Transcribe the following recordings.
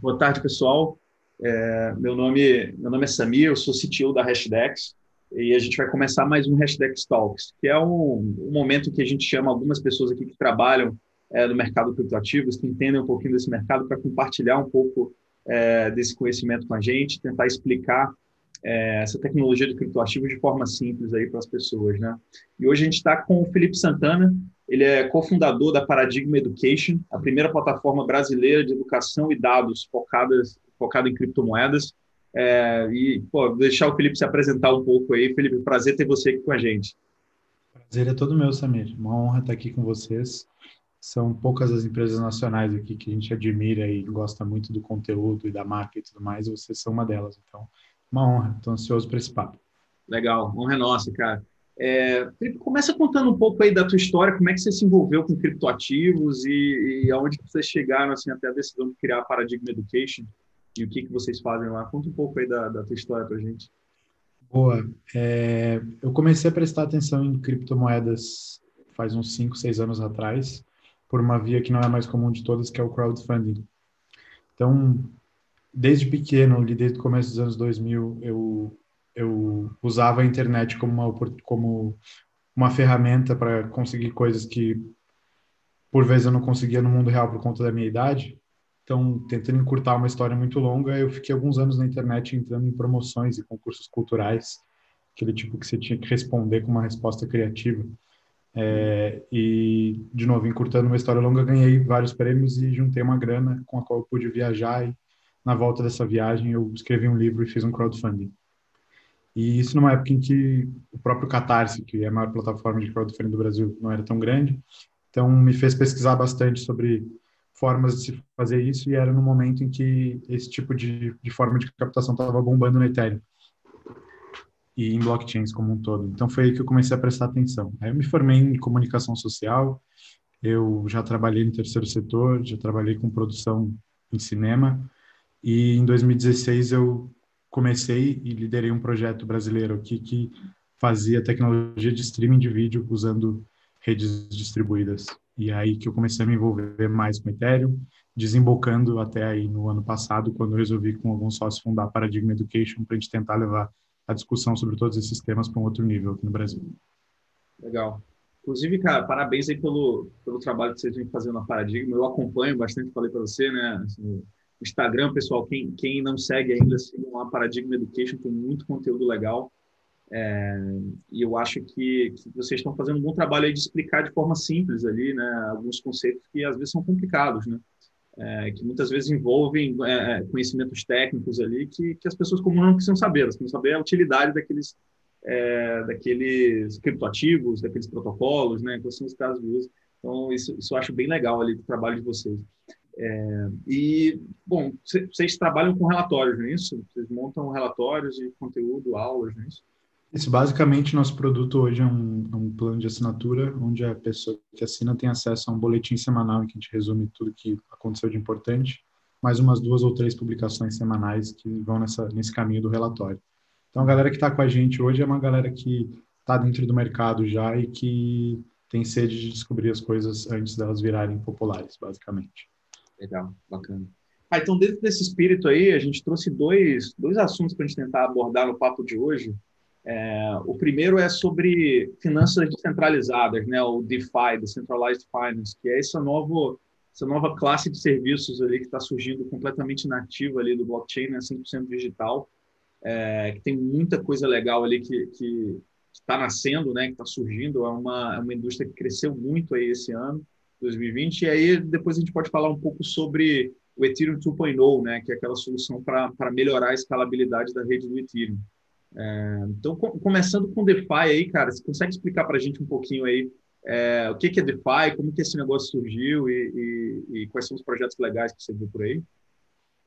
Boa tarde, pessoal. É, meu, nome, meu nome é Samir, eu sou CTO da Hashdex e a gente vai começar mais um Hashdex Talks, que é um, um momento que a gente chama algumas pessoas aqui que trabalham é, no mercado criptoativos, que entendem um pouquinho desse mercado, para compartilhar um pouco é, desse conhecimento com a gente, tentar explicar é, essa tecnologia de criptoativos de forma simples aí para as pessoas, né? E hoje a gente está com o Felipe Santana, ele é cofundador da Paradigma Education, a primeira plataforma brasileira de educação e dados focadas, focada em criptomoedas. É, e pô, deixar o Felipe se apresentar um pouco aí. Felipe, prazer ter você aqui com a gente. Prazer é todo meu, Samir. Uma honra estar aqui com vocês. São poucas as empresas nacionais aqui que a gente admira e gosta muito do conteúdo e da marca e tudo mais, vocês são uma delas. Então, uma honra. Estou ansioso para esse papo. Legal, honra é nossa, cara. É, começa contando um pouco aí da tua história, como é que você se envolveu com criptoativos e, e aonde vocês chegaram assim, até a decisão de criar a Paradigma Education e o que, que vocês fazem lá. Conta um pouco aí da, da tua história para gente. Boa. É, eu comecei a prestar atenção em criptomoedas faz uns 5, 6 anos atrás, por uma via que não é mais comum de todas, que é o crowdfunding. Então, desde pequeno, desde o começo dos anos 2000, eu eu usava a internet como uma, como uma ferramenta para conseguir coisas que, por vezes, eu não conseguia no mundo real por conta da minha idade. Então, tentando encurtar uma história muito longa, eu fiquei alguns anos na internet entrando em promoções e concursos culturais, aquele tipo que você tinha que responder com uma resposta criativa. É, e, de novo, encurtando uma história longa, ganhei vários prêmios e juntei uma grana com a qual eu pude viajar. E, na volta dessa viagem, eu escrevi um livro e fiz um crowdfunding. E isso numa época em que o próprio Catarse, que é a maior plataforma de crowdfunding do Brasil, não era tão grande. Então, me fez pesquisar bastante sobre formas de se fazer isso e era no momento em que esse tipo de, de forma de captação estava bombando no Ethereum e em blockchains como um todo. Então, foi aí que eu comecei a prestar atenção. Aí eu me formei em comunicação social, eu já trabalhei no terceiro setor, já trabalhei com produção em cinema e em 2016 eu comecei e liderei um projeto brasileiro aqui que fazia tecnologia de streaming de vídeo usando redes distribuídas. E é aí que eu comecei a me envolver mais com Ethereum, desembocando até aí no ano passado, quando eu resolvi com alguns sócios fundar Paradigma Education para a gente tentar levar a discussão sobre todos esses temas para um outro nível aqui no Brasil. Legal. Inclusive, cara, parabéns aí pelo, pelo trabalho que vocês vêm fazendo na Paradigma. Eu acompanho bastante, falei para você, né? Assim, Instagram, pessoal, quem, quem não segue ainda, sigam lá Paradigma Education, tem muito conteúdo legal. É, e eu acho que, que, vocês estão fazendo um bom trabalho aí de explicar de forma simples ali, né, alguns conceitos que às vezes são complicados, né, é, que muitas vezes envolvem é, é conhecimentos técnicos ali que, que as pessoas comuns não precisam saber, elas precisam saber a utilidade daqueles, é, daqueles criptoativos, daqueles protocolos, né, quais são os casos de uso. Então, isso, isso eu acho bem legal ali do trabalho de vocês. É, e, bom, vocês trabalham com relatórios, não é isso? Vocês montam relatórios de conteúdo, aulas, não é isso? Isso, basicamente, nosso produto hoje é um, é um, plano de assinatura, onde a pessoa que assina tem acesso a um boletim semanal em que a gente resume tudo que aconteceu de importante, mais umas duas ou três publicações semanais que vão nessa, nesse caminho do relatório. Então, a galera que está com a gente hoje é uma galera que está dentro do mercado já e que tem sede de descobrir as coisas antes delas virarem populares, basicamente. Legal, bacana. Ah, então, dentro desse espírito aí, a gente trouxe dois, dois assuntos para a gente tentar abordar no papo de hoje. É, o primeiro é sobre finanças descentralizadas, né, o DeFi, Decentralized Finance, que é essa nova, essa nova classe de serviços ali que está surgindo completamente nativa ali do blockchain, né, 100% digital, é, que tem muita coisa legal ali que está nascendo, né, que está surgindo. É uma, é uma indústria que cresceu muito aí esse ano. 2020. E aí depois a gente pode falar um pouco sobre o Ethereum 2.0, né, que é aquela solução para melhorar a escalabilidade da rede do Ethereum. É, então, com, começando com DeFi aí, cara, você consegue explicar para a gente um pouquinho aí é, o que, que é DeFi, como que esse negócio surgiu e, e, e, quais são os projetos legais que você viu por aí?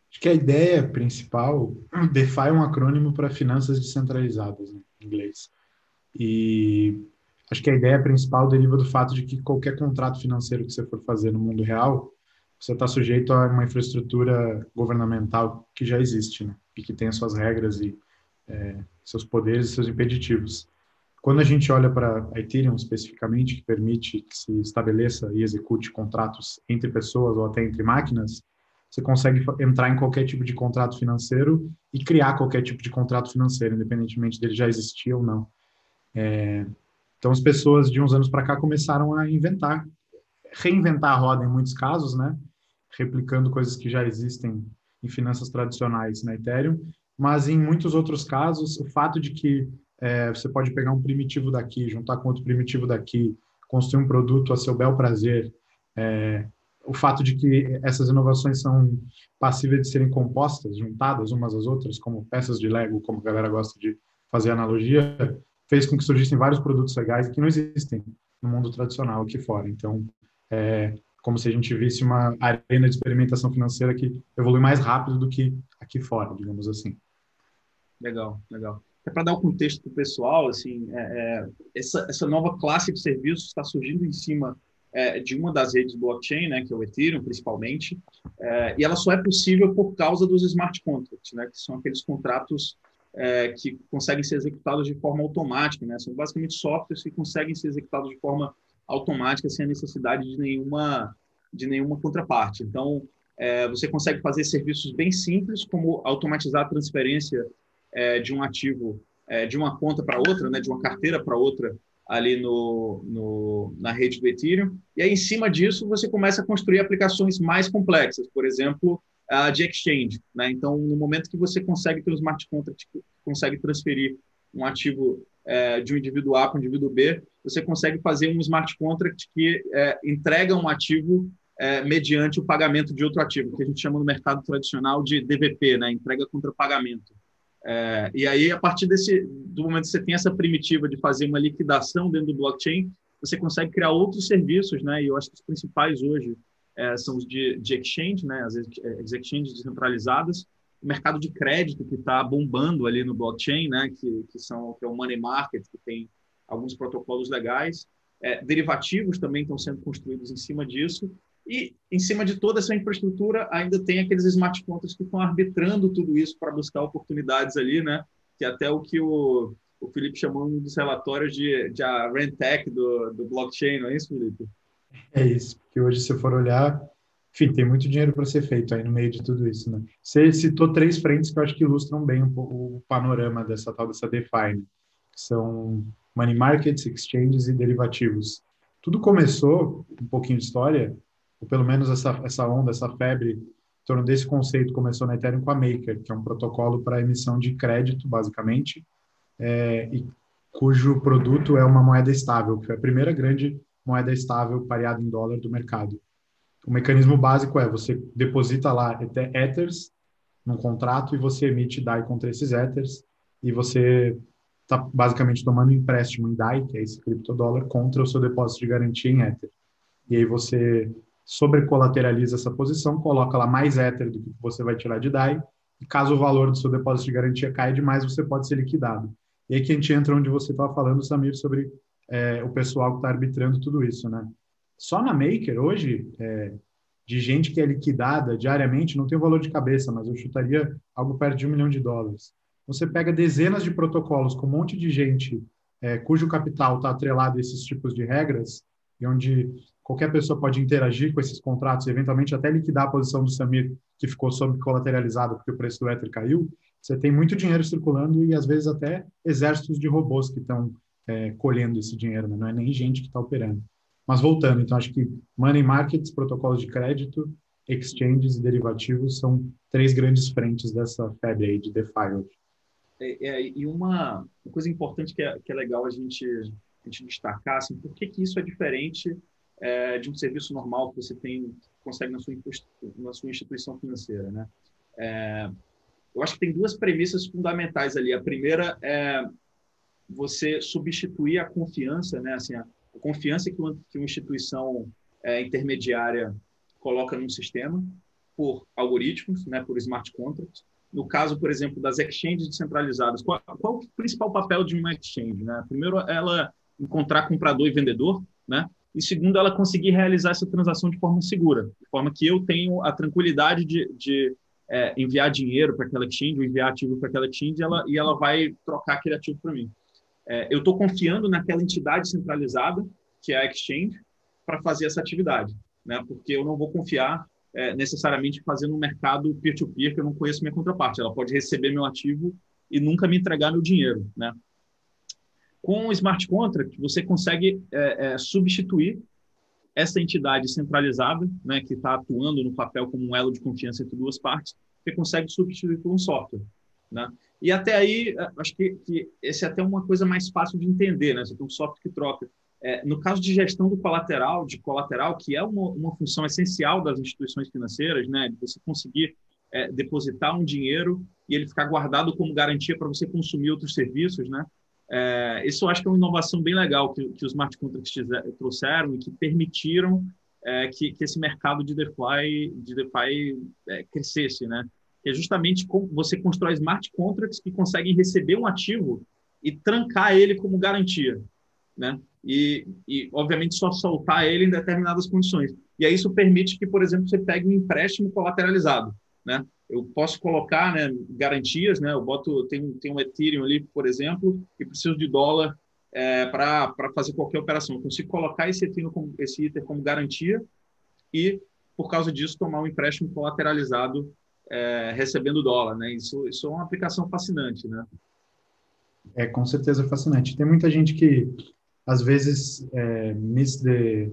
Acho que a ideia principal, DeFi é um acrônimo para finanças descentralizadas, né, em inglês. E Acho que a ideia principal deriva do fato de que qualquer contrato financeiro que você for fazer no mundo real, você está sujeito a uma infraestrutura governamental que já existe, né? E que tem as suas regras e é, seus poderes e seus impeditivos. Quando a gente olha para a Ethereum especificamente, que permite que se estabeleça e execute contratos entre pessoas ou até entre máquinas, você consegue entrar em qualquer tipo de contrato financeiro e criar qualquer tipo de contrato financeiro, independentemente dele já existir ou não. É, então, as pessoas de uns anos para cá começaram a inventar, reinventar a roda em muitos casos, né? Replicando coisas que já existem em finanças tradicionais na Ethereum, mas em muitos outros casos, o fato de que é, você pode pegar um primitivo daqui, juntar com outro primitivo daqui, construir um produto a seu bel prazer, é, o fato de que essas inovações são passíveis de serem compostas, juntadas umas às outras, como peças de Lego, como a galera gosta de fazer analogia, fez com que surgissem vários produtos legais que não existem no mundo tradicional aqui fora. Então, é como se a gente visse uma arena de experimentação financeira que evolui mais rápido do que aqui fora, digamos assim. Legal, legal. É para dar o um contexto para o pessoal, assim, é, é, essa, essa nova classe de serviços está surgindo em cima é, de uma das redes blockchain, né, que é o Ethereum, principalmente, é, e ela só é possível por causa dos smart contracts, né, que são aqueles contratos é, que conseguem ser executados de forma automática, né, são basicamente softwares que conseguem ser executados de forma automática sem a necessidade de nenhuma de nenhuma contraparte. Então, é, você consegue fazer serviços bem simples, como automatizar a transferência é, de um ativo é, de uma conta para outra, né, de uma carteira para outra, ali no, no, na rede do Ethereum. E aí, em cima disso, você começa a construir aplicações mais complexas, por exemplo, a de exchange. Né? Então, no momento que você consegue ter smart contract, consegue transferir um ativo é, de um indivíduo A para um indivíduo B, você consegue fazer um smart contract que é, entrega um ativo é, mediante o pagamento de outro ativo, que a gente chama no mercado tradicional de DVP, né? entrega contra pagamento. É, e aí, a partir desse, do momento que você tem essa primitiva de fazer uma liquidação dentro do blockchain, você consegue criar outros serviços, né? E eu acho que os principais hoje é, são os de, de exchange, né? As, as exchanges descentralizadas, o mercado de crédito que está bombando ali no blockchain, né? Que, que são que é o money market, que tem alguns protocolos legais. É, derivativos também estão sendo construídos em cima disso. E, em cima de toda essa infraestrutura, ainda tem aqueles smart contracts que estão arbitrando tudo isso para buscar oportunidades ali, né? Que até o que o, o Felipe chamou um dos relatórios de, de a Rentec do, do blockchain, não é isso, Felipe? É isso, porque hoje, se for olhar, enfim, tem muito dinheiro para ser feito aí no meio de tudo isso, né? Você citou três frentes que eu acho que ilustram bem o panorama dessa tal dessa DeFi, né? que são money markets, exchanges e derivativos. Tudo começou, um pouquinho de história, ou pelo menos essa, essa onda, essa febre em torno desse conceito começou na Ethereum com a Maker, que é um protocolo para emissão de crédito, basicamente, é, e cujo produto é uma moeda estável, que foi a primeira grande moeda estável pareada em dólar do mercado. O mecanismo básico é você deposita lá Ethers num contrato e você emite DAI contra esses Ethers e você está basicamente tomando empréstimo em DAI, que é esse criptodólar, contra o seu depósito de garantia em Ether. E aí você sobrecolateraliza essa posição, coloca lá mais Ether do que você vai tirar de DAI, e caso o valor do seu depósito de garantia caia demais, você pode ser liquidado. E aí que a gente entra onde você estava falando, Samir, sobre é, o pessoal que está arbitrando tudo isso, né? Só na Maker, hoje, é, de gente que é liquidada diariamente, não tem o valor de cabeça, mas eu chutaria algo perto de um milhão de dólares. Você pega dezenas de protocolos com um monte de gente é, cujo capital está atrelado a esses tipos de regras, e onde qualquer pessoa pode interagir com esses contratos e eventualmente até liquidar a posição do Samir que ficou sob porque o preço do Ether caiu, você tem muito dinheiro circulando e às vezes até exércitos de robôs que estão é, colhendo esse dinheiro, né? não é nem gente que está operando. Mas voltando, então acho que money markets, protocolos de crédito, exchanges e derivativos são três grandes frentes dessa febre aí de DeFi hoje. É, é, e uma, uma, coisa importante que é, que é legal a gente, a gente destacar, assim, por que, que isso é diferente é, de um serviço normal que você tem consegue na sua, na sua instituição financeira, né? É, eu acho que tem duas premissas fundamentais ali. A primeira é você substituir a confiança, né? Assim, a, confiança que uma, que uma instituição é, intermediária coloca num sistema por algoritmos, né? Por smart contracts. No caso, por exemplo, das exchanges descentralizadas, qual, qual o principal papel de uma exchange? Né? Primeiro, ela encontrar comprador e vendedor, né? e segundo, ela conseguir realizar essa transação de forma segura, de forma que eu tenho a tranquilidade de, de é, enviar dinheiro para aquela exchange, ou enviar ativo para aquela exchange, ela, e ela vai trocar aquele ativo para mim. É, eu estou confiando naquela entidade centralizada, que é a exchange, para fazer essa atividade, né? porque eu não vou confiar é, necessariamente fazendo um mercado peer-to-peer -peer, que eu não conheço minha contraparte. Ela pode receber meu ativo e nunca me entregar meu dinheiro, né? Com o smart contract, você consegue é, é, substituir essa entidade centralizada, né, que está atuando no papel como um elo de confiança entre duas partes, você consegue substituir por um software. Né? E até aí, é, acho que, que esse é até uma coisa mais fácil de entender, né? Você tem um software que troca. É, no caso de gestão do colateral, de colateral, que é uma, uma função essencial das instituições financeiras, né? De você conseguir é, depositar um dinheiro e ele ficar guardado como garantia para você consumir outros serviços, né? É, isso eu acho que é uma inovação bem legal que, que os smart contracts trouxeram e que permitiram é, que, que, esse mercado de DeFi, de DeFi é, crescesse, né? É justamente como você constrói smart contracts que conseguem receber um ativo e trancar ele como garantia, né? E, e, obviamente só soltar ele em determinadas condições. E aí isso permite que, por exemplo, você pegue um empréstimo colateralizado, né? eu posso colocar né, garantias, né? Eu boto, tem, tem um Ethereum ali, por exemplo, e preciso de dólar é, para fazer qualquer operação. Eu consigo colocar esse Ethereum, como, esse Ether como garantia e, por causa disso, tomar um empréstimo colateralizado é, recebendo dólar, né? Isso, isso é uma aplicação fascinante, né? É, com certeza fascinante. Tem muita gente que, às vezes, é, miss the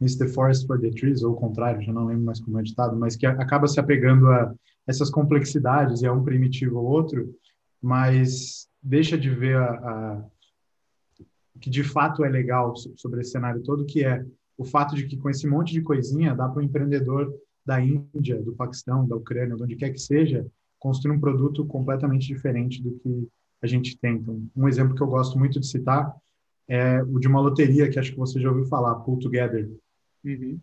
Miss the Forest for the Trees, ou o contrário, já não lembro mais como é ditado, mas que acaba se apegando a essas complexidades e a um primitivo ou outro, mas deixa de ver a, a que de fato é legal sobre esse cenário todo, que é o fato de que com esse monte de coisinha dá para o empreendedor da Índia, do Paquistão, da Ucrânia, de onde quer que seja, construir um produto completamente diferente do que a gente tem. Então, um exemplo que eu gosto muito de citar é o de uma loteria que acho que você já ouviu falar, Pull Together, Uhum.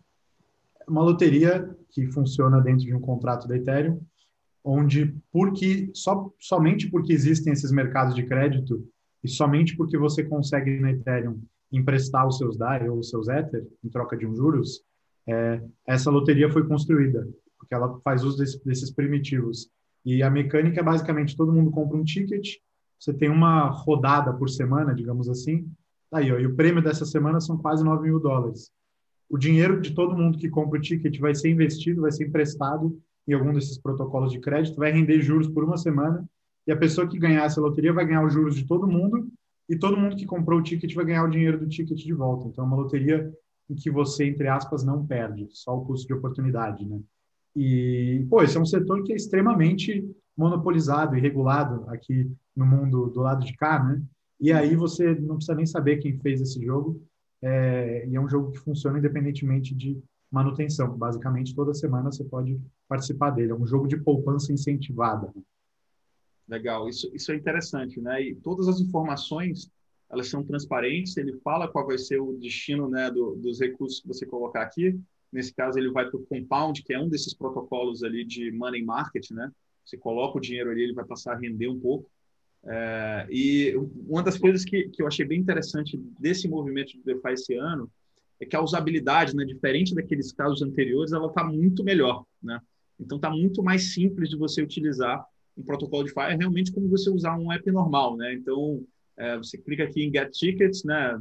Uma loteria que funciona dentro de um contrato da Ethereum, onde porque só somente porque existem esses mercados de crédito e somente porque você consegue na Ethereum emprestar os seus DAI ou os seus Ether em troca de um juros, é, essa loteria foi construída porque ela faz uso desse, desses primitivos. E a mecânica é basicamente todo mundo compra um ticket, você tem uma rodada por semana, digamos assim, tá aí, ó, e o prêmio dessa semana são quase 9 mil dólares o dinheiro de todo mundo que compra o ticket vai ser investido, vai ser emprestado em algum desses protocolos de crédito, vai render juros por uma semana, e a pessoa que ganhar essa loteria vai ganhar os juros de todo mundo, e todo mundo que comprou o ticket vai ganhar o dinheiro do ticket de volta. Então, é uma loteria em que você, entre aspas, não perde, só o custo de oportunidade, né? E, pô, esse é um setor que é extremamente monopolizado e regulado aqui no mundo do lado de cá, né? E aí você não precisa nem saber quem fez esse jogo, é, e é um jogo que funciona independentemente de manutenção. Basicamente, toda semana você pode participar dele. É um jogo de poupança incentivada. Legal, isso, isso é interessante, né? E todas as informações elas são transparentes. Ele fala qual vai ser o destino, né, do, dos recursos que você colocar aqui. Nesse caso, ele vai para o compound, que é um desses protocolos ali de money market, né? Você coloca o dinheiro ali, ele vai passar a render um pouco. É, e uma das coisas que, que eu achei bem interessante desse movimento de DeFi esse ano é que a usabilidade, né, diferente daqueles casos anteriores, ela está muito melhor, né? Então está muito mais simples de você utilizar um protocolo de DeFi, realmente como você usar um app normal, né? Então é, você clica aqui em Get Tickets, né?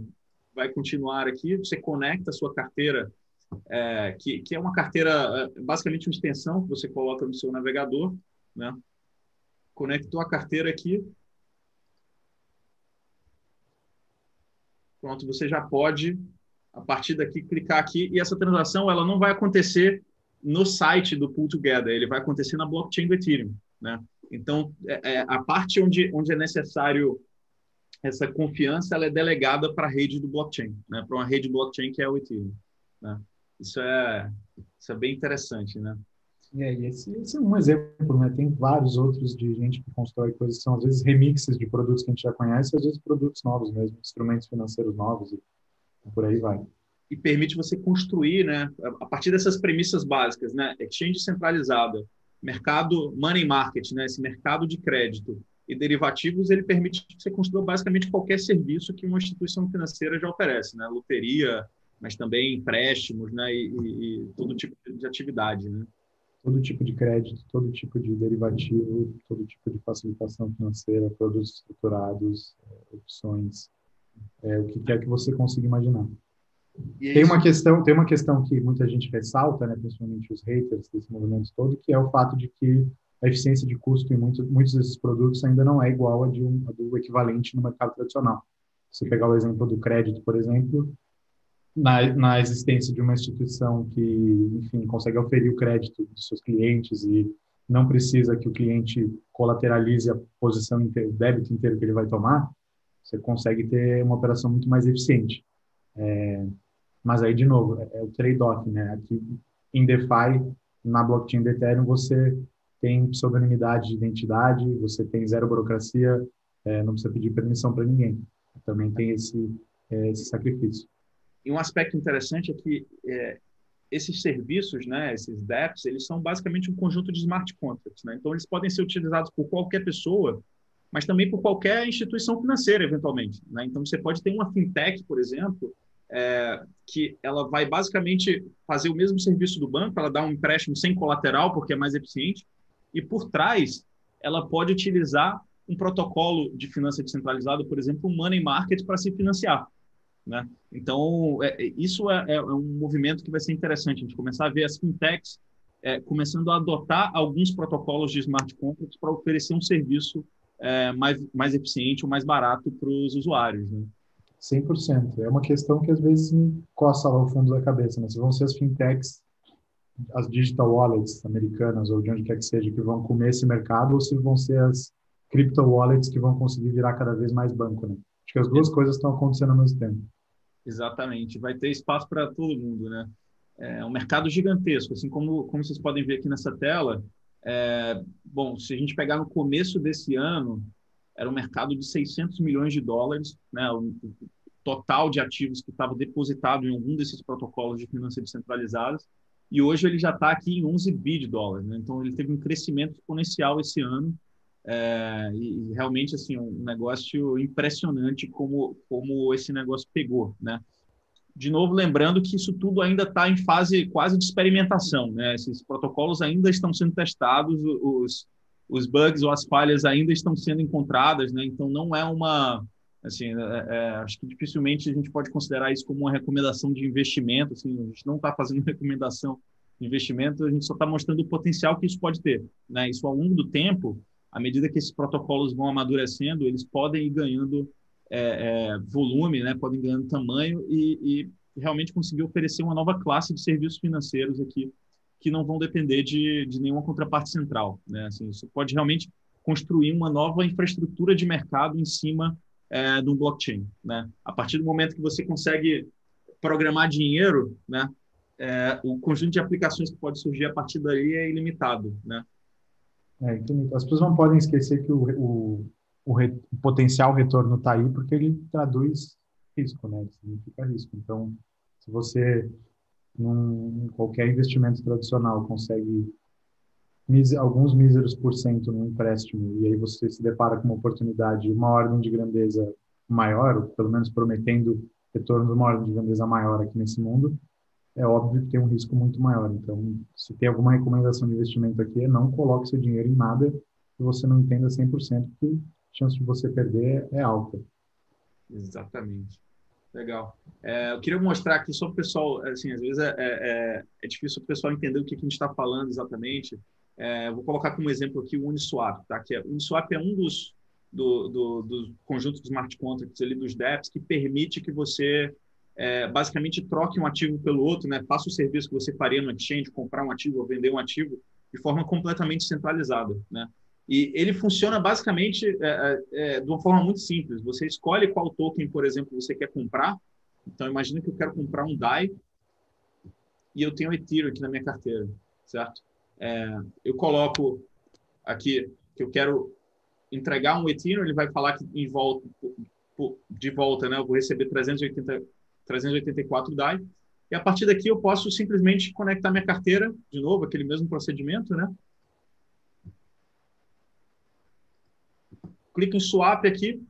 Vai continuar aqui, você conecta a sua carteira, é, que, que é uma carteira é, basicamente uma extensão que você coloca no seu navegador, né? Conectou a carteira aqui, Pronto, você já pode, a partir daqui, clicar aqui e essa transação ela não vai acontecer no site do Pool Together, ele vai acontecer na blockchain do Ethereum. Né? Então, é, é, a parte onde, onde é necessário essa confiança, ela é delegada para a rede do blockchain, né? para uma rede blockchain que é o Ethereum. Né? Isso, é, isso é bem interessante, né? É, esse, esse, é um exemplo, né? Tem vários outros de gente que constrói coisas que são, às vezes, remixes de produtos que a gente já conhece, às vezes produtos novos mesmo, instrumentos financeiros novos e por aí vai. E permite você construir, né, a partir dessas premissas básicas, né? Exchange centralizada, mercado money market, né? Esse mercado de crédito e derivativos, ele permite que você construa basicamente qualquer serviço que uma instituição financeira já oferece, né? Loteria, mas também empréstimos, né? E, e, e todo tipo de atividade, né? todo tipo de crédito, todo tipo de derivativo, todo tipo de facilitação financeira, produtos estruturados, é, opções, é, o que quer que você consiga imaginar. É tem uma questão, tem uma questão que muita gente ressalta, né, principalmente os haters desse movimento todo, que é o fato de que a eficiência de custo em muitos, muitos desses produtos ainda não é igual a, de um, a do equivalente no mercado tradicional. Se pegar o exemplo do crédito, por exemplo, na, na existência de uma instituição que, enfim, consegue oferir o crédito dos seus clientes e não precisa que o cliente colateralize a posição inteira, o débito inteiro que ele vai tomar, você consegue ter uma operação muito mais eficiente. É, mas aí, de novo, é, é o trade-off, né? Aqui em DeFi, na blockchain do Ethereum, você tem pseudonimidade de identidade, você tem zero burocracia, é, não precisa pedir permissão para ninguém. Também tem esse, é, esse sacrifício. E um aspecto interessante é que é, esses serviços, né, esses dApps, eles são basicamente um conjunto de smart contracts. Né? Então, eles podem ser utilizados por qualquer pessoa, mas também por qualquer instituição financeira, eventualmente. Né? Então, você pode ter uma fintech, por exemplo, é, que ela vai basicamente fazer o mesmo serviço do banco, ela dá um empréstimo sem colateral, porque é mais eficiente, e por trás ela pode utilizar um protocolo de finança descentralizada, por exemplo, um money market para se financiar. Né? Então, é, é, isso é, é, um movimento que vai ser interessante, a gente começar a ver as fintechs é, começando a adotar alguns protocolos de smart contracts para oferecer um serviço é, mais, mais eficiente ou mais barato para os usuários. Né? 100%. É uma questão que às vezes me coça lá ao fundo da cabeça. Né? Se vão ser as fintechs, as digital wallets americanas ou de onde quer que seja, que vão comer esse mercado, ou se vão ser as crypto wallets que vão conseguir virar cada vez mais banco. Né? Acho que as duas coisas estão acontecendo ao mesmo tempo. Exatamente, vai ter espaço para todo mundo, né? É um mercado gigantesco, assim como, como vocês podem ver aqui nessa tela. É, bom, se a gente pegar no começo desse ano, era um mercado de 600 milhões de dólares, né? O, o total de ativos que estava depositado em algum desses protocolos de finanças descentralizadas, e hoje ele já está aqui em 11 bi de dólares, né? Então ele teve um crescimento exponencial esse ano é, e, realmente assim um negócio impressionante como como esse negócio pegou, né? De novo lembrando que isso tudo ainda está em fase quase de experimentação, né? Esses protocolos ainda estão sendo testados, os os bugs ou as falhas ainda estão sendo encontradas, né? Então não é uma assim, é, é, acho que dificilmente a gente pode considerar isso como uma recomendação de investimento. Assim, a gente não está fazendo recomendação de investimento, a gente só está mostrando o potencial que isso pode ter. Né? Isso ao longo do tempo à medida que esses protocolos vão amadurecendo, eles podem ir ganhando é, é, volume, né? podem ganhando tamanho e, e, realmente conseguir oferecer uma nova classe de serviços financeiros aqui que não vão depender de, de nenhuma contraparte central. Né? Assim, isso pode realmente construir uma nova infraestrutura de mercado em cima é, do blockchain. Né? A partir do momento que você consegue programar dinheiro, né? É, o conjunto de aplicações que pode surgir a partir daí é ilimitado. Né? É, as pessoas não podem esquecer que o, o, o, re, o potencial retorno está aí porque ele traduz risco, né? Significa risco. Então, se você, num qualquer investimento tradicional, consegue alguns míseros por cento no empréstimo e aí você se depara com uma oportunidade, uma ordem de grandeza maior, pelo menos prometendo retorno de uma ordem de grandeza maior aqui nesse mundo, é óbvio que tem um risco muito maior. Então, se tem alguma recomendação de investimento aqui, é não coloque seu dinheiro em nada que você não entenda 100%, porque a chance de você perder é alta. Exatamente. Legal. É, eu queria mostrar aqui só para o pessoal, assim, às vezes é, é, é difícil o pessoal entender o que, que a gente está falando exatamente. É, vou colocar como exemplo aqui o Uniswap, tá? Que é, o Uniswap é um dos do, do, do de smart contracts ali dos DEPs que permite que você é, basicamente troque um ativo pelo outro, né? faça o serviço que você faria no exchange, comprar um ativo ou vender um ativo, de forma completamente centralizada. Né? E ele funciona basicamente é, é, é, de uma forma muito simples. Você escolhe qual token, por exemplo, você quer comprar. Então, imagina que eu quero comprar um DAI e eu tenho Ethereum aqui na minha carteira, certo? É, eu coloco aqui que eu quero entregar um Ethereum, ele vai falar que em volta, de volta, né, eu vou receber 380 384 DAI. E a partir daqui eu posso simplesmente conectar minha carteira, de novo, aquele mesmo procedimento, né? Clico em swap aqui,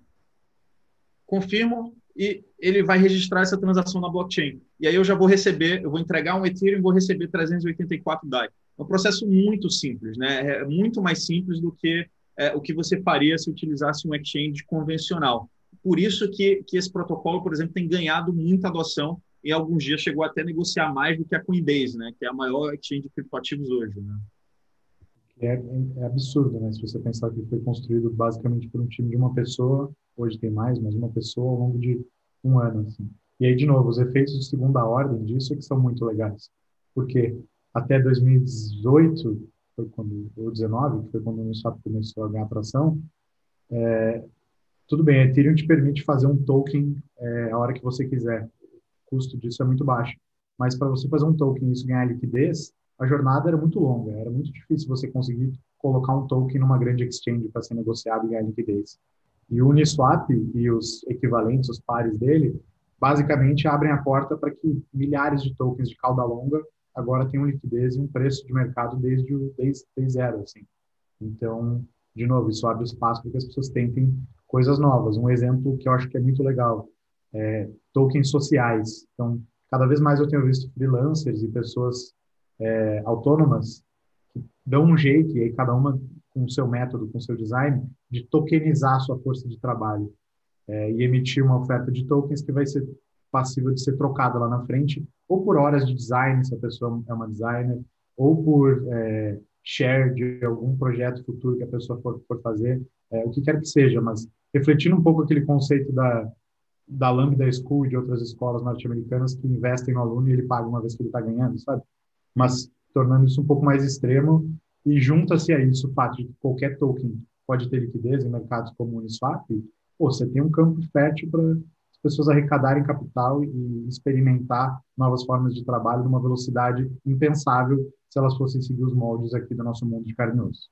confirmo e ele vai registrar essa transação na blockchain. E aí eu já vou receber, eu vou entregar um Ethereum e vou receber 384 DAI. É um processo muito simples, né? É muito mais simples do que é, o que você faria se utilizasse um exchange convencional. Por isso que, que esse protocolo, por exemplo, tem ganhado muita adoção em alguns dias chegou até a negociar mais do que a Coinbase, né? Que é a maior exchange de criptoativos hoje, né? É, é, absurdo, né? Se você pensar que foi construído basicamente por um time de uma pessoa, hoje tem mais, mas uma pessoa ao longo de um ano, assim. E aí, de novo, os efeitos de segunda ordem disso é que são muito legais. Porque até 2018, foi quando, ou 19, que foi quando o Uniswap começou a ganhar atração, é, tudo bem, a Ethereum te permite fazer um token é, a hora que você quiser. O custo disso é muito baixo. Mas para você fazer um token e isso ganhar liquidez, a jornada era muito longa. Era muito difícil você conseguir colocar um token numa grande exchange para ser negociado e ganhar liquidez. E o Uniswap e os equivalentes, os pares dele, basicamente abrem a porta para que milhares de tokens de cauda longa agora tenham liquidez e um preço de mercado desde o desde zero, assim. Então, de novo, isso abre espaço para que as pessoas tentem coisas novas. Um exemplo que eu acho que é muito legal é tokens sociais. Então, cada vez mais eu tenho visto freelancers e pessoas é, autônomas que dão um jeito, e aí cada uma com o seu método, com o seu design, de tokenizar a sua força de trabalho é, e emitir uma oferta de tokens que vai ser passível de ser trocada lá na frente, ou por horas de design, se a pessoa é uma designer, ou por é, share de algum projeto futuro que a pessoa for, for fazer, é, o que quer que seja, mas refletindo um pouco aquele conceito da, da Lambda School e de outras escolas norte-americanas que investem no aluno e ele paga uma vez que ele está ganhando, sabe? Mas tornando isso um pouco mais extremo e junta-se a isso o fato de que qualquer token pode ter liquidez em mercados como o Uniswap, pô, você tem um campo fértil para pessoas arrecadarem capital e experimentar novas formas de trabalho numa velocidade impensável se elas fossem seguir os moldes aqui do nosso mundo de carne osso.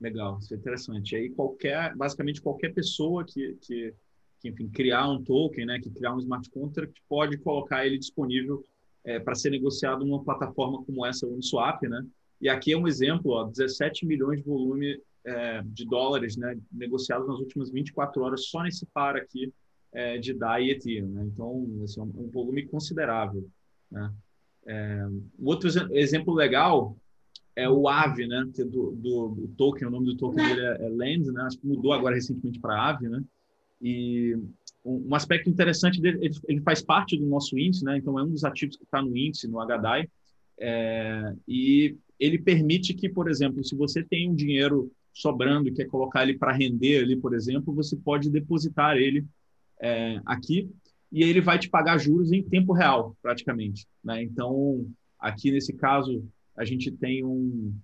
Legal, isso é interessante. Aí qualquer, basicamente qualquer pessoa que, que, que, enfim, criar um token, né, que criar um smart contract, pode colocar ele disponível é, para ser negociado numa plataforma como essa, o Uniswap, né? E aqui é um exemplo, ó, 17 milhões de volume é, de dólares, né, negociados nas últimas 24 horas só nesse par aqui é, de DAI e Ethereum, né? Então, esse é um, um volume considerável, né? É, outro exemplo legal é o AVE, né? Que é do, do, do, token, o nome do token dele é, é Land, né? Acho que mudou agora recentemente para AVE, né? E um, um, aspecto interessante dele, ele, ele, faz parte do nosso índice, né? Então é um dos ativos que está no índice, no HDAI, é, e ele permite que, por exemplo, se você tem um dinheiro sobrando e quer colocar ele para render ali, por exemplo, você pode depositar ele é, aqui e ele vai te pagar juros em tempo real, praticamente. Né? Então, aqui nesse caso, a gente tem um,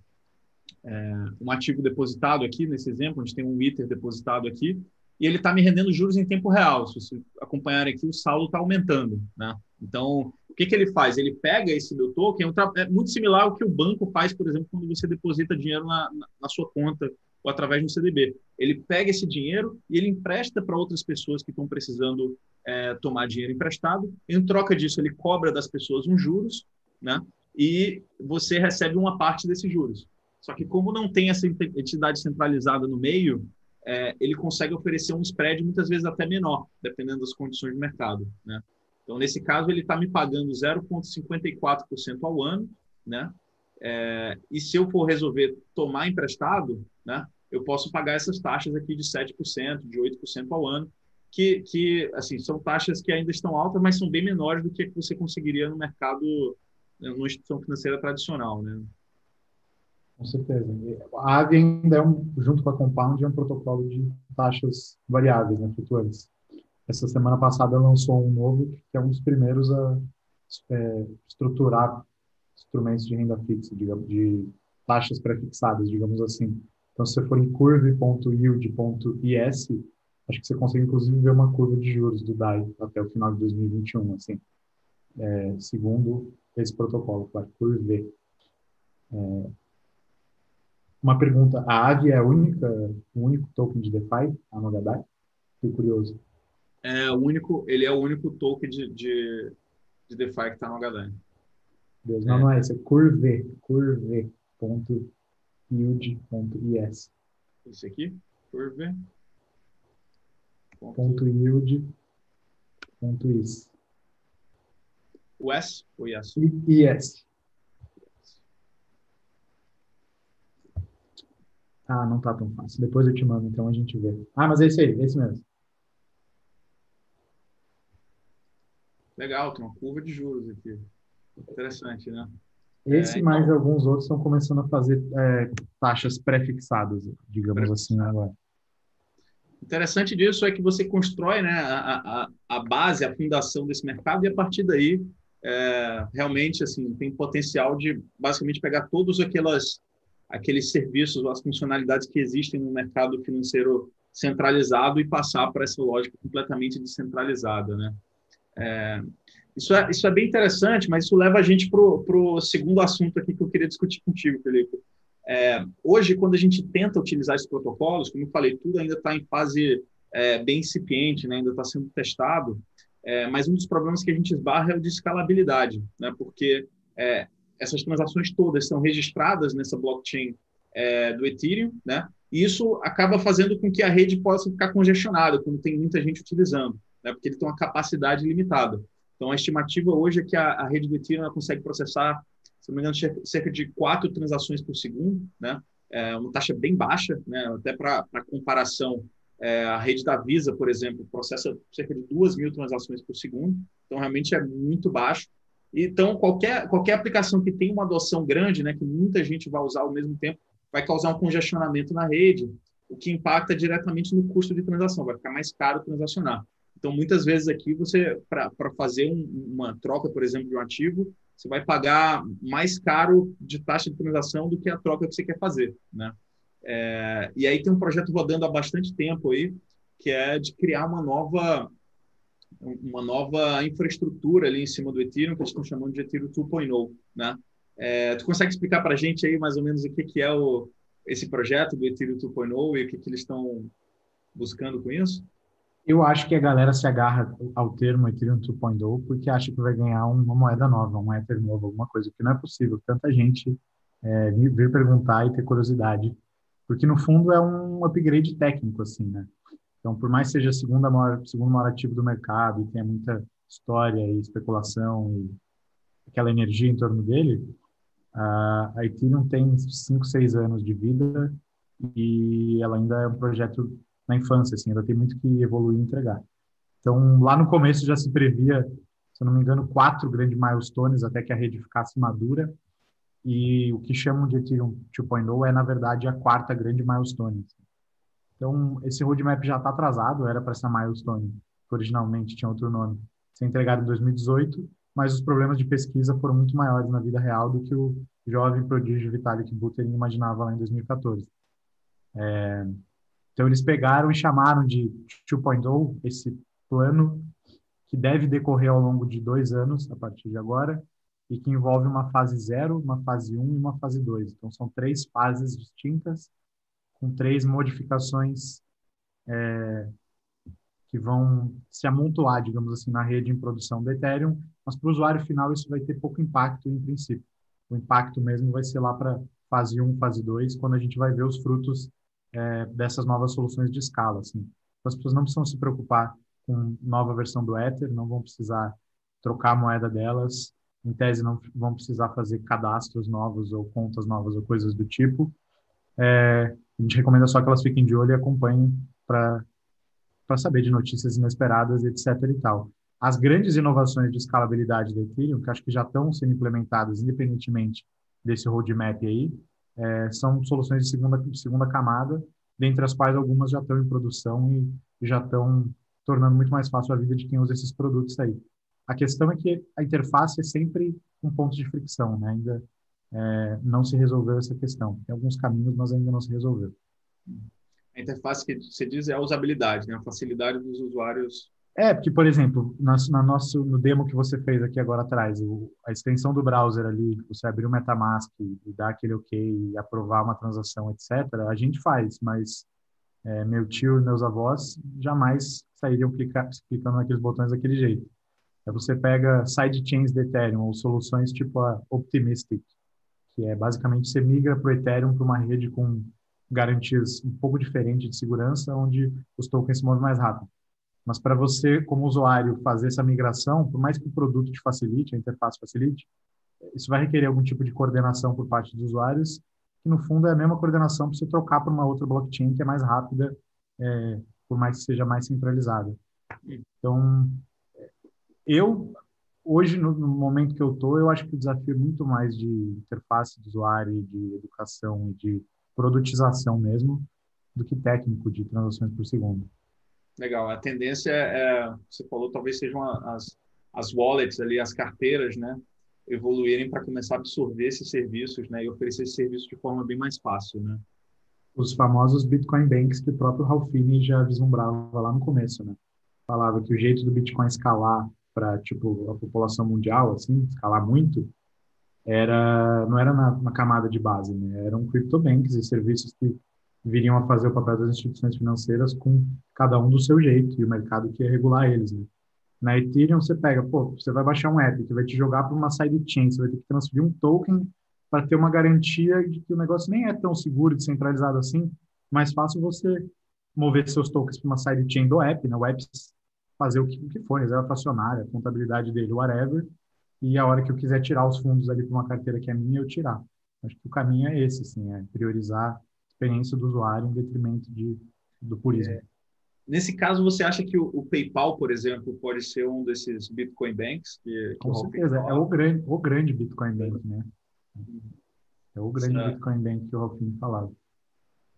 é, um ativo depositado aqui, nesse exemplo, a gente tem um ITER depositado aqui, e ele está me rendendo juros em tempo real. Se você acompanhar aqui, o saldo está aumentando. Né? Então, o que, que ele faz? Ele pega esse meu token, é, muito similar ao que o banco faz, por exemplo, quando você deposita dinheiro na, na sua conta ou através de um CDB. Ele pega esse dinheiro e ele empresta para outras pessoas que estão precisando é, tomar dinheiro emprestado. Em troca disso, ele cobra das pessoas uns juros, né? E você recebe uma parte desses juros. Só que como não tem essa entidade centralizada no meio, é, ele consegue oferecer um spread muitas vezes até menor, dependendo das condições de mercado, né? Então, nesse caso, ele está me pagando 0,54% ao ano, né? É, e se eu for resolver tomar emprestado, né, eu posso pagar essas taxas aqui de 7%, de 8% ao ano, que, que assim, são taxas que ainda estão altas, mas são bem menores do que você conseguiria no mercado, né, numa instituição financeira tradicional. Né? Com certeza. A AVE ainda é, um, junto com a Compound, é um protocolo de taxas variáveis, né, flutuantes. Essa semana passada lançou um novo, que é um dos primeiros a é, estruturar instrumentos de renda fixa, digamos, de taxas pré-fixadas, digamos assim. Então, se você for em curve.yield.is, acho que você consegue, inclusive, ver uma curva de juros do DAI até o final de 2021, assim, é, segundo esse protocolo, claro, curve. É, uma pergunta, a AVE é a única, o único token de DeFi, a Nogadai? Fiquei curioso. É o único, ele é o único token de, de, de DeFi que está no HDAI. Deus, não, é. não é esse, é curve, curve.yield.is. Esse aqui, curve. Ponto yield. Ponto is. O S ou yes? Yes. Ah, não tá tão fácil. Depois eu te mando, então a gente vê. Ah, mas é esse aí, esse mesmo. Legal, tem uma curva de juros aqui. Interessante, né? Esse é, mais então... alguns outros estão começando a fazer é, taxas pré-fixadas, digamos assim, agora. Interessante disso é que você constrói né, a, a, a base, a fundação desse mercado e a partir daí é, realmente assim tem potencial de basicamente pegar todos aquelas aqueles serviços, as funcionalidades que existem no mercado financeiro centralizado e passar para essa lógica completamente descentralizada, né? É, isso, é, isso é bem interessante, mas isso leva a gente para o segundo assunto aqui que eu queria discutir contigo, Felipe. É, hoje, quando a gente tenta utilizar esses protocolos, como eu falei, tudo ainda está em fase é, bem incipiente, né? ainda está sendo testado, é, mas um dos problemas que a gente esbarra é o de escalabilidade, né? porque é, essas transações todas são registradas nessa blockchain é, do Ethereum, né? e isso acaba fazendo com que a rede possa ficar congestionada quando tem muita gente utilizando, né? porque ele tem uma capacidade limitada. Então, a estimativa hoje é que a, a rede do Ethereum consegue processar se não me engano, cerca de quatro transações por segundo, né? É uma taxa bem baixa, né? Até para comparação, é, a rede da Visa, por exemplo, processa cerca de duas mil transações por segundo, então realmente é muito baixo. Então, qualquer, qualquer aplicação que tenha uma adoção grande, né, que muita gente vai usar ao mesmo tempo, vai causar um congestionamento na rede, o que impacta diretamente no custo de transação, vai ficar mais caro transacionar. Então, muitas vezes aqui, você, para fazer um, uma troca, por exemplo, de um ativo, você vai pagar mais caro de taxa de transação do que a troca que você quer fazer, né? É, e aí tem um projeto rodando há bastante tempo aí, que é de criar uma nova uma nova infraestrutura ali em cima do Ethereum, que eles estão chamando de Ethereum 2.0, né? É, tu consegue explicar para a gente aí mais ou menos o que, que é o, esse projeto do Ethereum 2.0 e o que, que eles estão buscando com isso? Eu acho que a galera se agarra ao termo Ethereum 2.0 porque acha que vai ganhar uma moeda nova, um Ether novo, alguma coisa, que não é possível. Tanta gente é, vir perguntar e ter curiosidade, porque no fundo é um upgrade técnico, assim, né? Então, por mais seja segunda maior, segundo maior ativo do mercado e tenha muita história e especulação e aquela energia em torno dele, a Ethereum tem 5, 6 anos de vida e ela ainda é um projeto na infância, assim, ainda tem muito que evoluir e entregar. Então, lá no começo já se previa, se eu não me engano, quatro grandes milestones até que a rede ficasse madura, e o que chamam de Ethereum 2.0 é, na verdade, a quarta grande milestone. Então, esse roadmap já está atrasado, era para essa milestone, que originalmente tinha outro nome, ser entregado em 2018, mas os problemas de pesquisa foram muito maiores na vida real do que o jovem prodígio Vitalik Buterin imaginava lá em 2014. É, então, eles pegaram e chamaram de 2.0 esse plano que deve decorrer ao longo de dois anos, a partir de agora, e que envolve uma fase 0, uma fase 1 um e uma fase 2. Então, são três fases distintas, com três modificações é, que vão se amontoar, digamos assim, na rede em produção do Ethereum, mas para o usuário final isso vai ter pouco impacto em princípio. O impacto mesmo vai ser lá para fase 1, fase 2, quando a gente vai ver os frutos é, dessas novas soluções de escala. Assim. Então, as pessoas não precisam se preocupar com nova versão do Ether, não vão precisar trocar a moeda delas, em tese não vão precisar fazer cadastros novos ou contas novas ou coisas do tipo. É, a gente recomenda só que elas fiquem de olho e acompanhem para para saber de notícias inesperadas, etc. e tal. As grandes inovações de escalabilidade do Ethereum, que acho que já estão sendo implementadas independentemente desse roadmap aí, é, são soluções de segunda, segunda camada, dentre as quais algumas já estão em produção e já estão tornando muito mais fácil a vida de quem usa esses produtos aí. A questão é que a interface é sempre um ponto de fricção, né? ainda é, não se resolveu essa questão. Tem alguns caminhos, mas ainda não se resolveu. A interface que você diz é a usabilidade, né? a facilidade dos usuários é, porque, por exemplo, na, na nosso, no demo que você fez aqui agora atrás, o, a extensão do browser ali, você abrir o MetaMask e dar aquele OK e aprovar uma transação, etc., a gente faz, mas é, meu tio e meus avós jamais sairiam clicar, clicando naqueles botões daquele jeito. Aí você pega sidechains de Ethereum ou soluções tipo a Optimistic, que é basicamente você migra para o Ethereum para uma rede com garantias um pouco diferente de segurança, onde os tokens se movem mais rápido. Mas para você, como usuário, fazer essa migração, por mais que o produto te facilite, a interface facilite, isso vai requerer algum tipo de coordenação por parte dos usuários, que no fundo é a mesma coordenação para você trocar para uma outra blockchain que é mais rápida, é, por mais que seja mais centralizada. Então, eu hoje, no, no, momento que eu estou, eu acho que o desafio é muito mais de interface de usuário, de educação, de produtização mesmo, do que técnico de transações por segundo. Legal. A tendência é, você falou, talvez sejam as, as wallets ali, as carteiras, né? Evoluírem para começar a absorver esses serviços, né? E oferecer esses serviços de forma bem mais fácil, né? Os famosos Bitcoin Banks que o próprio Ralphine já vislumbrava lá no começo, né? Falava que o jeito do Bitcoin escalar para tipo a população mundial, assim, escalar muito, era não era na, na camada de base, né? Eram cryptobanks e serviços que viriam a fazer o papel das instituições financeiras com cada um do seu jeito e o mercado que ia regular eles. Né? Na Ethereum, você pega, pô, você vai baixar um app que vai te jogar para uma sidechain, você vai ter que transferir um token para ter uma garantia de que o negócio nem é tão seguro e descentralizado assim, mais fácil você mover seus tokens para uma sidechain do app, né? o app fazer o que, o que for, reserva fracionária, contabilidade dele, whatever, e a hora que eu quiser tirar os fundos ali para uma carteira que é minha, eu tirar. Acho que o caminho é esse, assim, é priorizar experiência do usuário em detrimento de, do purismo. É. Nesse caso, você acha que o, o, PayPal, por exemplo, pode ser um desses Bitcoin Banks? Que, que Com certeza, é o grande, o grande Bitcoin Bank, né? É o grande Será? Bitcoin Bank que o Ralphin falava.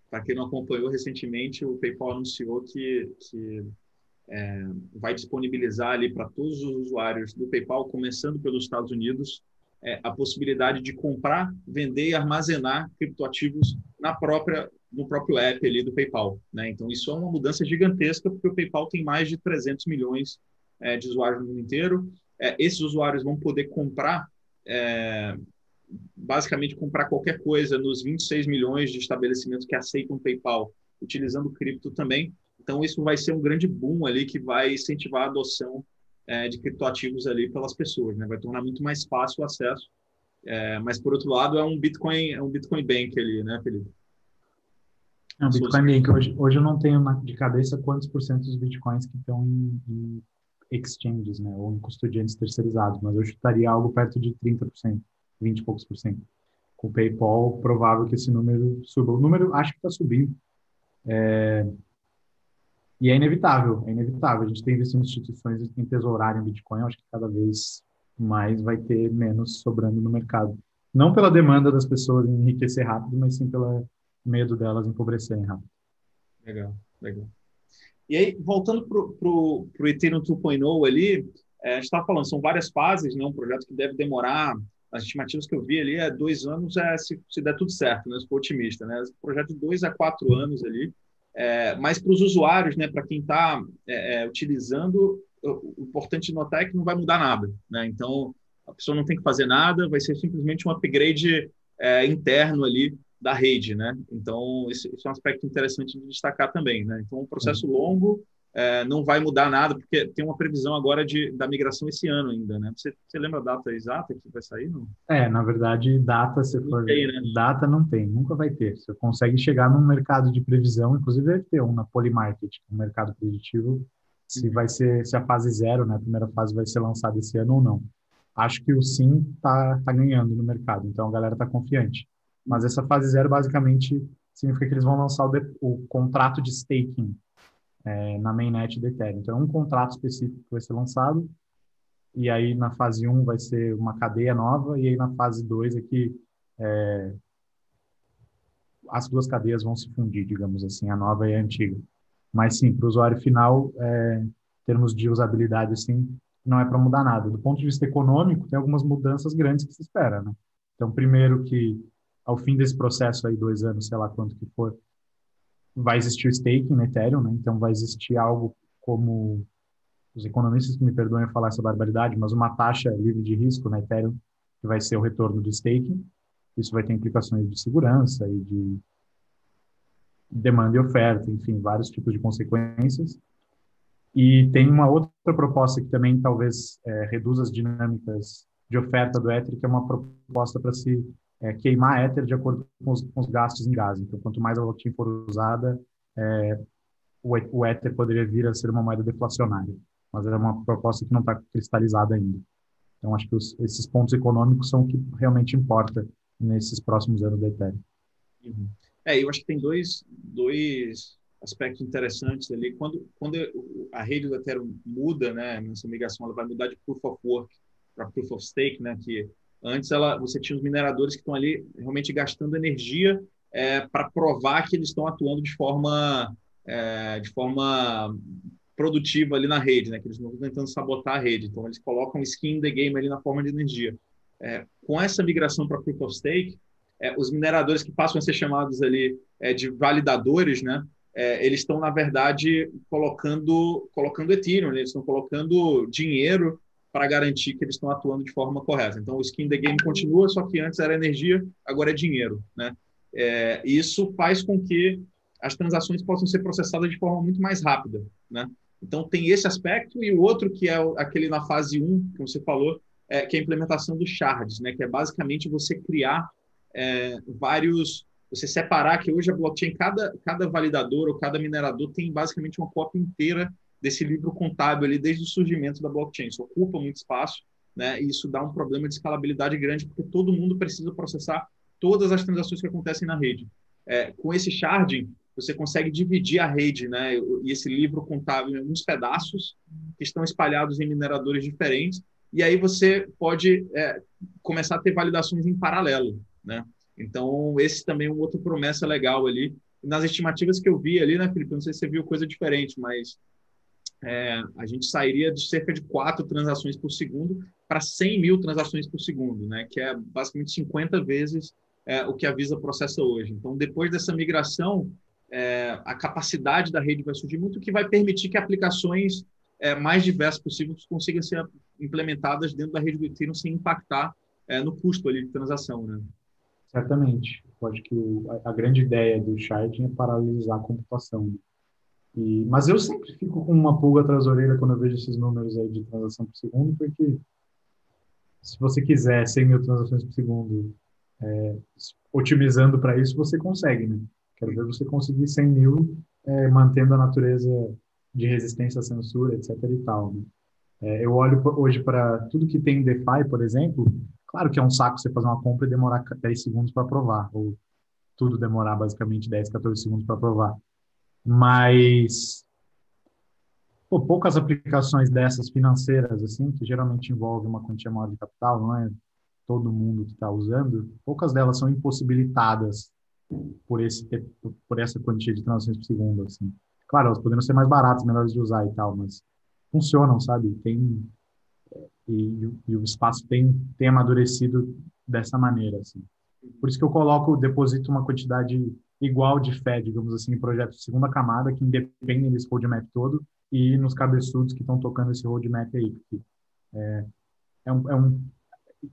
Para quem não acompanhou recentemente, o PayPal anunciou que, que é, vai disponibilizar ali para todos os usuários do PayPal, começando pelos Estados Unidos, é, a possibilidade de comprar, vender e armazenar criptoativos na própria no próprio app ali do PayPal, né? Então isso é uma mudança gigantesca porque o PayPal tem mais de 300 milhões é, de usuários no mundo inteiro. É, esses usuários vão poder comprar, é, basicamente comprar qualquer coisa nos 26 milhões de estabelecimentos que aceitam PayPal, utilizando cripto também. Então isso vai ser um grande boom ali que vai incentivar a adoção é, de criptoativos ali pelas pessoas, né? Vai tornar muito mais fácil o acesso. É, mas por outro lado é um Bitcoin, é um Bitcoin Bank ali, né, Felipe? É um Bitcoin Bank. Hoje, hoje eu não tenho de cabeça quantos por cento dos bitcoins que estão em, em exchanges, né, ou em custodiantes terceirizados, mas eu chutaria algo perto de 30%, 20 e poucos por cento. Com o PayPal, provável que esse número suba. O número acho que está subindo. É, e é inevitável, é inevitável. A gente tem visto instituições em tesourarem Bitcoin, acho que cada vez mais vai ter menos sobrando no mercado. Não pela demanda das pessoas em enriquecer rápido, mas sim pelo medo delas empobrecerem rápido. Legal, legal. E aí, voltando para o Ethereum 2.0 ali, é, a gente estava falando, são várias fases, né? um projeto que deve demorar, as estimativas que eu vi ali, é dois anos, é, se, se der tudo certo, né? se for otimista. Né? Projeto de dois a quatro anos ali, é, mas para os usuários, né, para quem está é, é, utilizando, o importante notar é que não vai mudar nada. Né? Então, a pessoa não tem que fazer nada, vai ser simplesmente um upgrade é, interno ali da rede. Né? Então, esse, esse, é um aspecto interessante de destacar também. Né? Então, um processo uhum. longo, é, não vai mudar nada, porque tem uma previsão agora de, da migração esse ano ainda, né? Você, você lembra a data exata que vai sair? Não? É, na verdade, data, se for... Tem, né? Data não tem, nunca vai ter. Você consegue chegar num mercado de previsão, inclusive deve ter um na Polymarket, um mercado preditivo, se uhum. vai ser, se a fase zero, né, a primeira fase vai ser lançada esse ano ou não. Acho que o sim tá, tá ganhando no mercado, então a galera tá confiante. Mas essa fase zero, basicamente, significa que eles vão lançar o, de, o contrato de staking, é, na mainnet do Ethereum. Então, é um contrato específico que vai ser lançado, e aí na fase 1 vai ser uma cadeia nova, e aí na fase 2 aqui é, as duas cadeias vão se fundir, digamos assim, a nova e a antiga. Mas sim, para o usuário final, é, em termos de usabilidade, assim, não é para mudar nada. Do ponto de vista econômico, tem algumas mudanças grandes que se espera, né? Então, primeiro que ao fim desse processo aí, dois anos, sei lá quanto que for, vai existir staking no Ethereum, né? Então vai existir algo como os economistas que me perdoem falar essa barbaridade, mas uma taxa livre de risco na Ethereum que vai ser o retorno do staking. Isso vai ter implicações de segurança e de demanda e oferta, enfim, vários tipos de consequências. E tem uma outra proposta que também talvez é, reduza as dinâmicas de oferta do Ether, que é uma proposta para se é, queimar éter de acordo com os, com os, gastos em gás. Então, quanto mais a blockchain for usada, é, o, o éter poderia vir a ser uma moeda deflacionária. Mas é uma proposta que não está cristalizada ainda. Então, acho que os, esses pontos econômicos são o que realmente importa nesses próximos anos da Ethereum. É, eu acho que tem dois, dois aspectos interessantes ali. Quando, quando a rede do Ethereum muda, né, nessa migração, ela vai mudar de Proof of Work Proof of Stake, né? Que antes ela, você tinha os mineradores que estão ali realmente gastando energia é, para provar que eles estão atuando de forma, é, de forma produtiva ali na rede, né? Que eles não estão tentando sabotar a rede. Então, eles colocam skin in the game ali na forma de energia. É, com essa migração para Proof of Stake, é, os mineradores que passam a ser chamados ali é, de validadores, né? É, eles estão, na verdade, colocando, colocando Ethereum, né? eles estão colocando dinheiro para garantir que eles estão atuando de forma correta. Então, o skin in the game continua, só que antes era energia, agora é dinheiro, né? É, isso faz com que as transações possam ser processadas de forma muito mais rápida, né? Então, tem esse aspecto e o outro que é aquele na fase 1, que você falou, é, que é a implementação dos shards, né? Que é basicamente você criar é, vários... Você separar que hoje a blockchain, cada, cada validador ou cada minerador tem basicamente uma cópia inteira desse livro contábil ali desde o surgimento da blockchain. Isso ocupa muito espaço, né? E isso dá um problema de escalabilidade grande, porque todo mundo precisa processar todas as transações que acontecem na rede. É, com esse sharding, você consegue dividir a rede, né? E esse livro contábil em alguns pedaços que estão espalhados em mineradores diferentes. E aí você pode é, começar a ter validações em paralelo, né? Então, esse também é uma outra promessa legal ali. nas estimativas que eu vi ali, né, Felipe? Não sei se você viu coisa diferente, mas é, a gente sairia de cerca de quatro transações por segundo para 100 mil transações por segundo, né? Que é basicamente 50 vezes é, o que a Visa processa hoje. Então, depois dessa migração, é, a capacidade da rede vai surgir muito, que vai permitir que aplicações é, mais diversas possíveis consigam ser implementadas dentro da rede do Ethereum sem impactar é, no custo ali de transação, né? Certamente. Eu acho que o, a, a, grande ideia do sharding é paralisar a computação. E, mas eu sempre fico com uma pulga atrás da orelha quando eu vejo esses números aí de transação por segundo, porque se você quiser 100 mil transações por segundo é, otimizando para isso, você consegue, né? Quero ver você conseguir 100 mil é, mantendo a natureza de resistência à censura, etc. e tal. Né? É, eu olho hoje para tudo que tem em DeFi, por exemplo, claro que é um saco você fazer uma compra e demorar 10 segundos para aprovar, ou tudo demorar basicamente 10, 14 segundos para aprovar. Mas pô, poucas aplicações dessas financeiras, assim, que geralmente envolvem uma quantia maior de capital, não é todo mundo que está usando, poucas delas são impossibilitadas por esse por essa quantia de transações por segundo, assim. Claro, elas poderiam ser mais baratas, melhores de usar e tal, mas funcionam, sabe? Tem e, e o espaço tem tem amadurecido dessa maneira, assim. Por isso que eu coloco, deposito uma quantidade igual de fé, digamos assim, em projetos de segunda camada que independem desse roadmap todo e nos cabeçudos que estão tocando esse roadmap aí. Porque, é, é, um, é um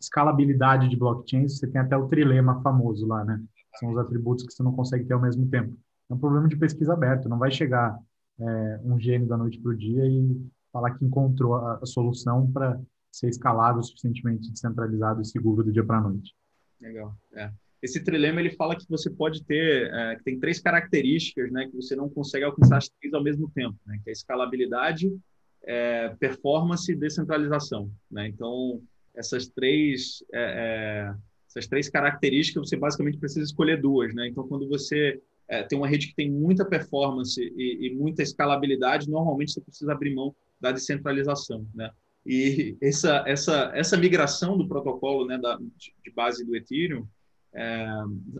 escalabilidade de blockchain, você tem até o trilema famoso lá, né? São os atributos que você não consegue ter ao mesmo tempo. É um problema de pesquisa aberta, não vai chegar é, um gênio da noite para o dia e falar que encontrou a, a solução para ser escalável, suficientemente descentralizado e seguro do dia para a noite. Legal, é. Esse trilema ele fala que você pode ter, é, que tem três características, né, que você não consegue alcançar as três ao mesmo tempo, né, que é escalabilidade, é, performance e descentralização, né. Então essas três é, é, essas três características você basicamente precisa escolher duas, né. Então quando você é, tem uma rede que tem muita performance e, e, muita escalabilidade, normalmente você precisa abrir mão da descentralização, né. E essa essa essa migração do protocolo, né, da, de base do Ethereum é,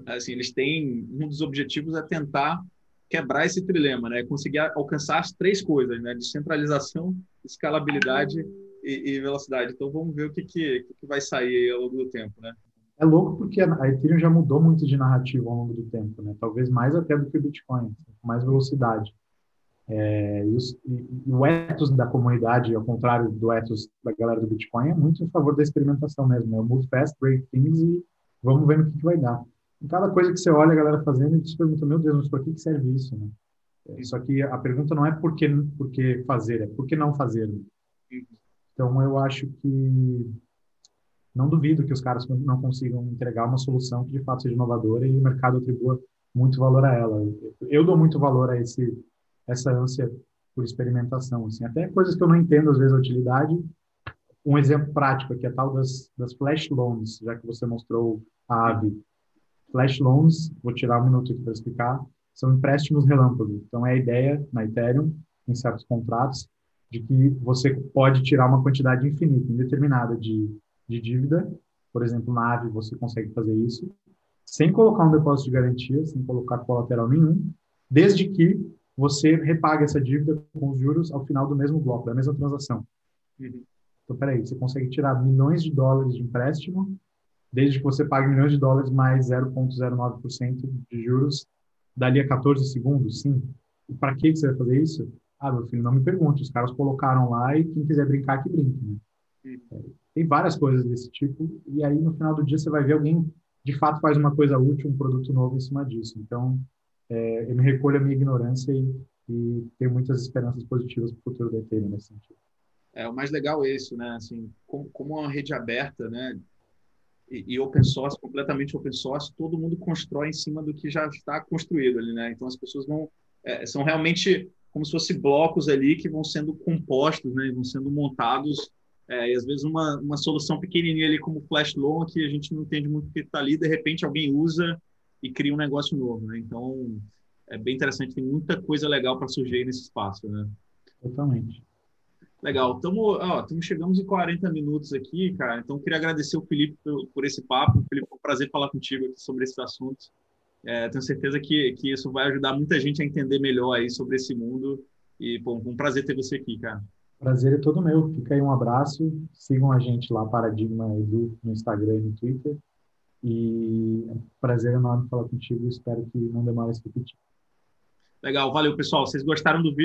assim, eles têm um dos objetivos é tentar quebrar esse trilema, né? Conseguir alcançar as três coisas, né? Descentralização, escalabilidade e, e velocidade. Então vamos ver o que, que, que vai sair ao longo do tempo, né? É louco porque a Ethereum já mudou muito de narrativa ao longo do tempo, né? Talvez mais até do que o Bitcoin, com mais velocidade. É, e, os, e, o ethos da comunidade, ao contrário do ethos da galera do Bitcoin, é muito em favor da experimentação mesmo. Né? Move fast, break things e vamos ver no que, que vai dar. Em cada coisa que você olha a galera fazendo, você pergunta, meu Deus, mas por que, serve isso? Né? É, só que a pergunta não é por que, por que fazer, é por que não fazer. Né? Então, eu acho que não duvido que os caras não consigam entregar uma solução que de fato seja inovadora e o mercado atribua muito valor a ela. Eu dou muito valor a esse essa ânsia por experimentação, assim, até coisas que eu não entendo às vezes a utilidade, um exemplo prático aqui, a tal das, das flash loans, já que você mostrou a AVE. Flash loans, vou tirar um minuto aqui para explicar, são empréstimos relâmpago. Então, é a ideia na Ethereum, em certos contratos, de que você pode tirar uma quantidade infinita, indeterminada de, de dívida, por exemplo, na AVE você consegue fazer isso, sem colocar um depósito de garantia, sem colocar colateral nenhum, desde que você repague essa dívida com os juros ao final do mesmo bloco, da mesma transação. Uhum. Então, peraí, você consegue tirar milhões de dólares de empréstimo, desde que você pague milhões de dólares mais 0,09% de juros, dali a 14 segundos, sim. E para que você vai fazer isso? Ah, meu filho, não me pergunte. Os caras colocaram lá e quem quiser brincar, que brinque. Né? É, tem várias coisas desse tipo. E aí, no final do dia, você vai ver alguém, de fato, faz uma coisa útil, um produto novo em cima disso. Então, é, eu me recolho a minha ignorância e, e tenho muitas esperanças positivas para o futuro da Ethereum nesse sentido. É, o mais legal é isso, né? Assim, como, como uma rede aberta, né? E, e, open source, completamente open source, todo mundo constrói em cima do que já está construído ali, né? Então as pessoas vão é, são realmente como se fossem blocos ali que vão sendo compostos, né? Vão sendo montados é, e às vezes uma, uma solução pequenininha ali como Flash Loan que a gente não entende muito o que está ali, de repente alguém usa e cria um negócio novo, né? Então é bem interessante, tem muita coisa legal para surgir nesse espaço, né? Totalmente. Legal. Tamo, ó, tamo, chegamos em 40 minutos aqui, cara. Então, queria agradecer o Felipe por, por esse papo. Felipe, foi um prazer falar contigo aqui sobre esses assuntos. É, tenho certeza que, que isso vai ajudar muita gente a entender melhor aí sobre esse mundo. E, pô, um prazer ter você aqui, cara. Prazer é todo meu. Fica aí um abraço. Sigam a gente lá, Paradigma Edu, no Instagram e no Twitter. E é um prazer enorme falar contigo. Espero que não demore a se repetir. Legal, valeu, pessoal. Vocês gostaram do vídeo?